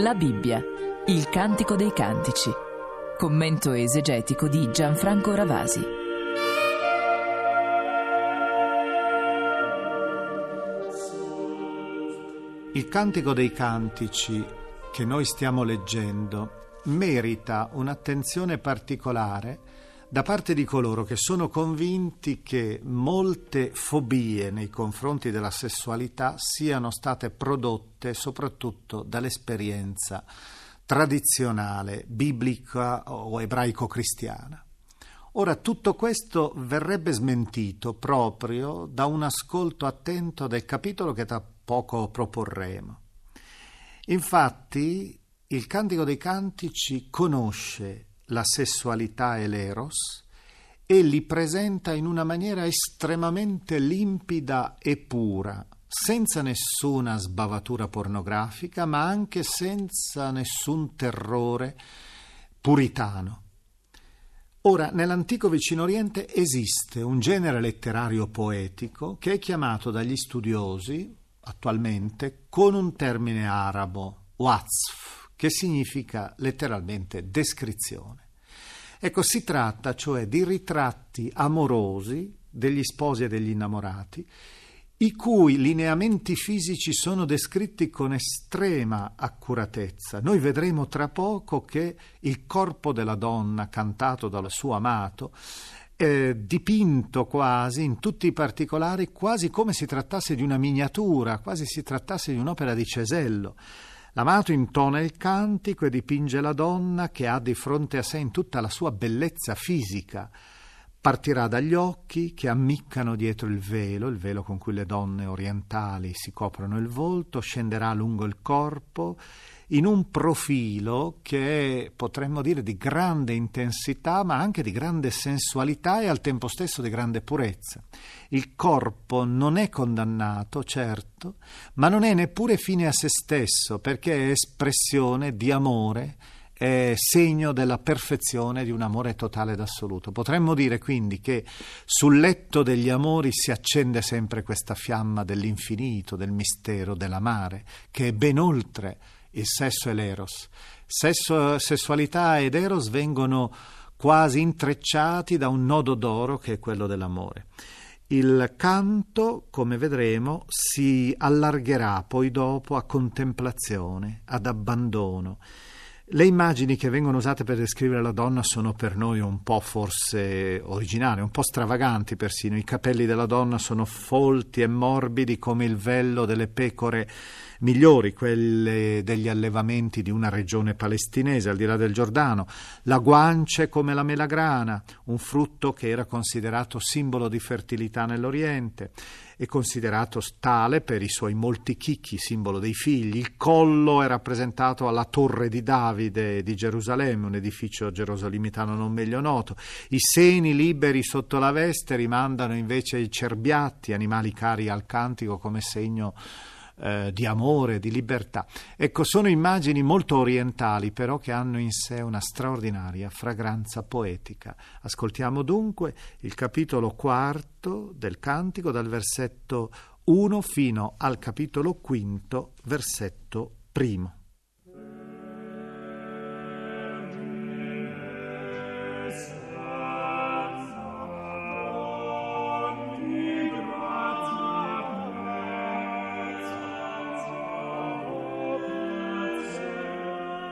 La Bibbia, il Cantico dei Cantici. Commento esegetico di Gianfranco Ravasi. Il Cantico dei Cantici che noi stiamo leggendo merita un'attenzione particolare da parte di coloro che sono convinti che molte fobie nei confronti della sessualità siano state prodotte soprattutto dall'esperienza tradizionale, biblica o ebraico-cristiana. Ora tutto questo verrebbe smentito proprio da un ascolto attento del capitolo che tra poco proporremo. Infatti il Cantico dei Cantici conosce la sessualità e l'eros e li presenta in una maniera estremamente limpida e pura, senza nessuna sbavatura pornografica, ma anche senza nessun terrore puritano. Ora, nell'antico vicino Oriente esiste un genere letterario poetico che è chiamato dagli studiosi attualmente con un termine arabo, wazf, che significa letteralmente descrizione. Ecco, si tratta cioè di ritratti amorosi degli sposi e degli innamorati, i cui lineamenti fisici sono descritti con estrema accuratezza. Noi vedremo tra poco che il corpo della donna, cantato dal suo amato, è dipinto quasi in tutti i particolari, quasi come si trattasse di una miniatura, quasi si trattasse di un'opera di Cesello. L'amato intona il cantico e dipinge la donna che ha di fronte a sé in tutta la sua bellezza fisica. Partirà dagli occhi che ammiccano dietro il velo, il velo con cui le donne orientali si coprono il volto, scenderà lungo il corpo in un profilo che potremmo dire, di grande intensità, ma anche di grande sensualità e al tempo stesso di grande purezza. Il corpo non è condannato, certo, ma non è neppure fine a se stesso, perché è espressione di amore, è segno della perfezione di un amore totale ed assoluto. Potremmo dire quindi che sul letto degli amori si accende sempre questa fiamma dell'infinito, del mistero, dell'amare, che è ben oltre il sesso e l'eros. Sesso, sessualità ed eros vengono quasi intrecciati da un nodo d'oro che è quello dell'amore. Il canto, come vedremo, si allargherà poi dopo a contemplazione, ad abbandono. Le immagini che vengono usate per descrivere la donna sono per noi un po' forse originali, un po' stravaganti persino. I capelli della donna sono folti e morbidi come il vello delle pecore migliori, quelle degli allevamenti di una regione palestinese al di là del Giordano, la guancia è come la melagrana, un frutto che era considerato simbolo di fertilità nell'Oriente è considerato tale per i suoi molti chicchi, simbolo dei figli. Il collo è rappresentato alla Torre di Davide di Gerusalemme, un edificio gerosolimitano non meglio noto. I seni liberi sotto la veste rimandano invece ai cerbiatti, animali cari al cantico come segno eh, di amore, di libertà. Ecco, sono immagini molto orientali, però che hanno in sé una straordinaria fragranza poetica. Ascoltiamo dunque il capitolo quarto del cantico dal versetto 1 fino al capitolo quinto, versetto primo.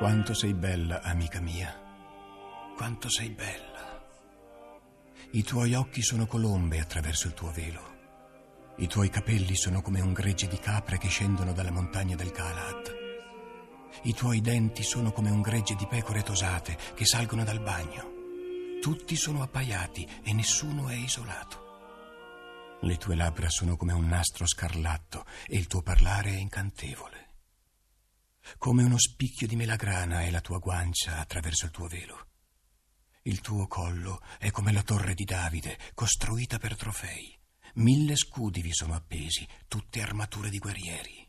Quanto sei bella, amica mia. Quanto sei bella. I tuoi occhi sono colombe attraverso il tuo velo. I tuoi capelli sono come un gregge di capre che scendono dalla montagna del Galad. I tuoi denti sono come un gregge di pecore tosate che salgono dal bagno. Tutti sono appaiati e nessuno è isolato. Le tue labbra sono come un nastro scarlatto e il tuo parlare è incantevole. Come uno spicchio di melagrana è la tua guancia attraverso il tuo velo. Il tuo collo è come la torre di Davide, costruita per trofei. Mille scudi vi sono appesi, tutte armature di guerrieri.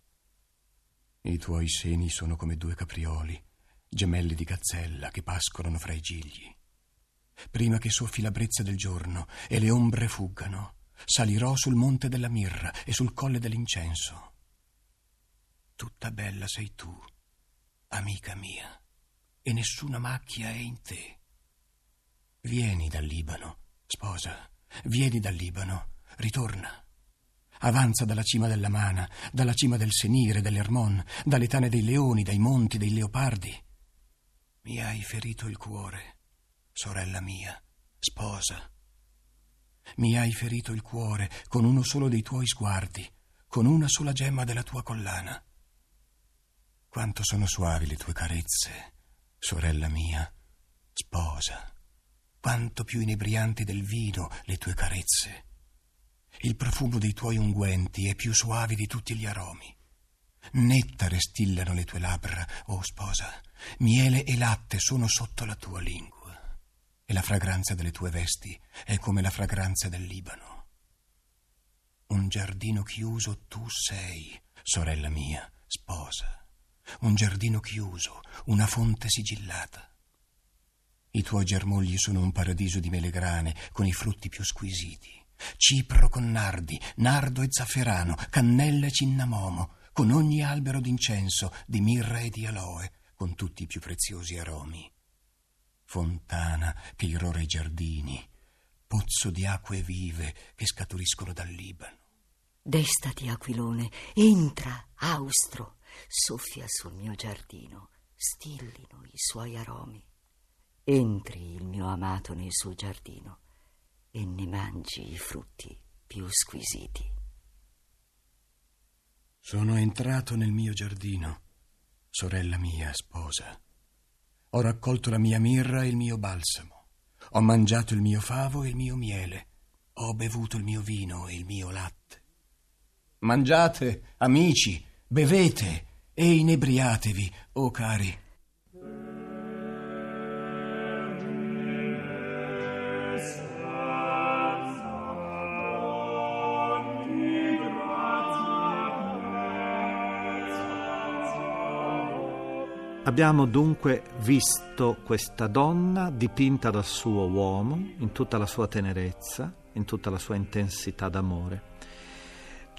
I tuoi seni sono come due caprioli, gemelli di gazzella che pascolano fra i gigli. Prima che soffi la brezza del giorno e le ombre fuggano, salirò sul monte della mirra e sul colle dell'incenso. Tutta bella sei tu, amica mia, e nessuna macchia è in te. Vieni dal Libano, sposa, vieni dal Libano, ritorna. Avanza dalla cima della Mana, dalla cima del Senire, dell'Ermon, dalle tane dei leoni, dai monti, dei leopardi. Mi hai ferito il cuore, sorella mia, sposa. Mi hai ferito il cuore con uno solo dei tuoi sguardi, con una sola gemma della tua collana. Quanto sono suavi le tue carezze, sorella mia, sposa. Quanto più inebrianti del vino le tue carezze. Il profumo dei tuoi unguenti è più suave di tutti gli aromi. Nettare stillano le tue labbra, o oh sposa. Miele e latte sono sotto la tua lingua. E la fragranza delle tue vesti è come la fragranza del Libano. Un giardino chiuso tu sei, sorella mia, sposa. Un giardino chiuso, una fonte sigillata. I tuoi germogli sono un paradiso di melegrane con i frutti più squisiti. Cipro con nardi, nardo e zafferano, cannella e cinnamomo, con ogni albero d'incenso, di mirra e di aloe, con tutti i più preziosi aromi. Fontana che irrora i giardini, pozzo di acque vive che scaturiscono dal Libano. Destati, aquilone, entra, austro, soffia sul mio giardino, stillino i suoi aromi. Entri il mio amato nel suo giardino e ne mangi i frutti più squisiti. Sono entrato nel mio giardino, sorella mia, sposa. Ho raccolto la mia mirra e il mio balsamo. Ho mangiato il mio favo e il mio miele. Ho bevuto il mio vino e il mio latte. Mangiate, amici, bevete e inebriatevi, o oh cari. Abbiamo dunque visto questa donna dipinta dal suo uomo in tutta la sua tenerezza, in tutta la sua intensità d'amore.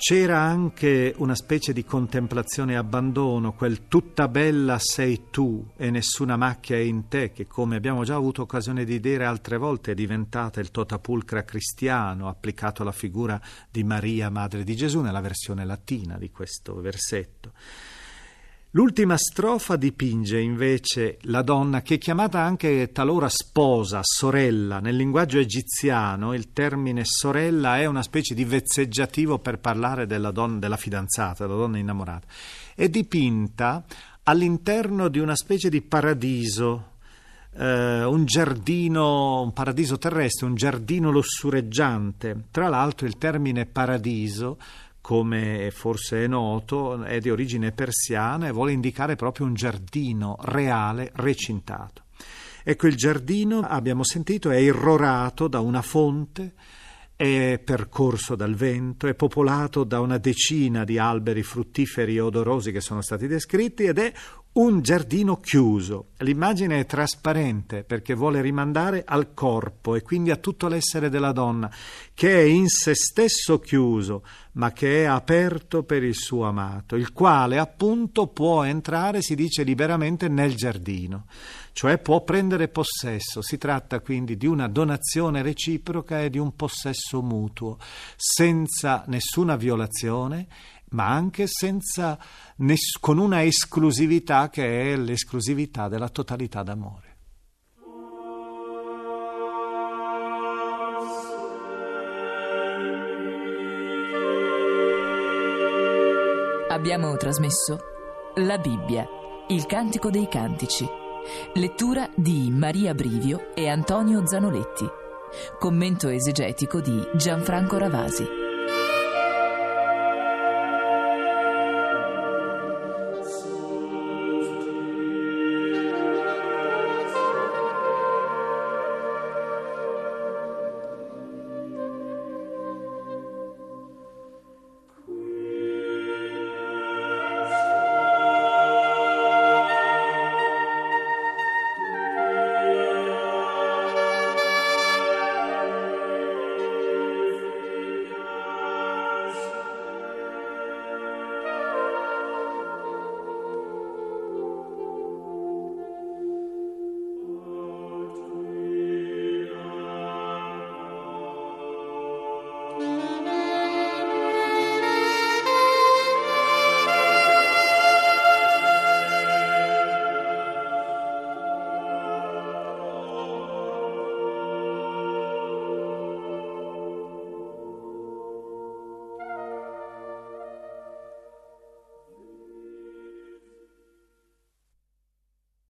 C'era anche una specie di contemplazione e abbandono, quel tutta bella sei tu e nessuna macchia è in te, che come abbiamo già avuto occasione di dire altre volte è diventata il totapulcra cristiano applicato alla figura di Maria, madre di Gesù, nella versione latina di questo versetto. L'ultima strofa dipinge invece la donna che è chiamata anche talora sposa, sorella. Nel linguaggio egiziano il termine sorella è una specie di vezzeggiativo per parlare della, donna, della fidanzata, della donna innamorata. È dipinta all'interno di una specie di paradiso, Uh, un giardino, un paradiso terrestre, un giardino lussureggiante. Tra l'altro il termine paradiso come forse è noto, è di origine persiana e vuole indicare proprio un giardino reale recintato. Ecco, il giardino, abbiamo sentito, è irrorato da una fonte, è percorso dal vento, è popolato da una decina di alberi fruttiferi e odorosi che sono stati descritti ed è un giardino chiuso. L'immagine è trasparente perché vuole rimandare al corpo e quindi a tutto l'essere della donna, che è in se stesso chiuso, ma che è aperto per il suo amato, il quale appunto può entrare, si dice liberamente, nel giardino, cioè può prendere possesso. Si tratta quindi di una donazione reciproca e di un possesso mutuo, senza nessuna violazione ma anche senza, con una esclusività che è l'esclusività della totalità d'amore. Abbiamo trasmesso La Bibbia, il Cantico dei Cantici, lettura di Maria Brivio e Antonio Zanoletti, commento esegetico di Gianfranco Ravasi.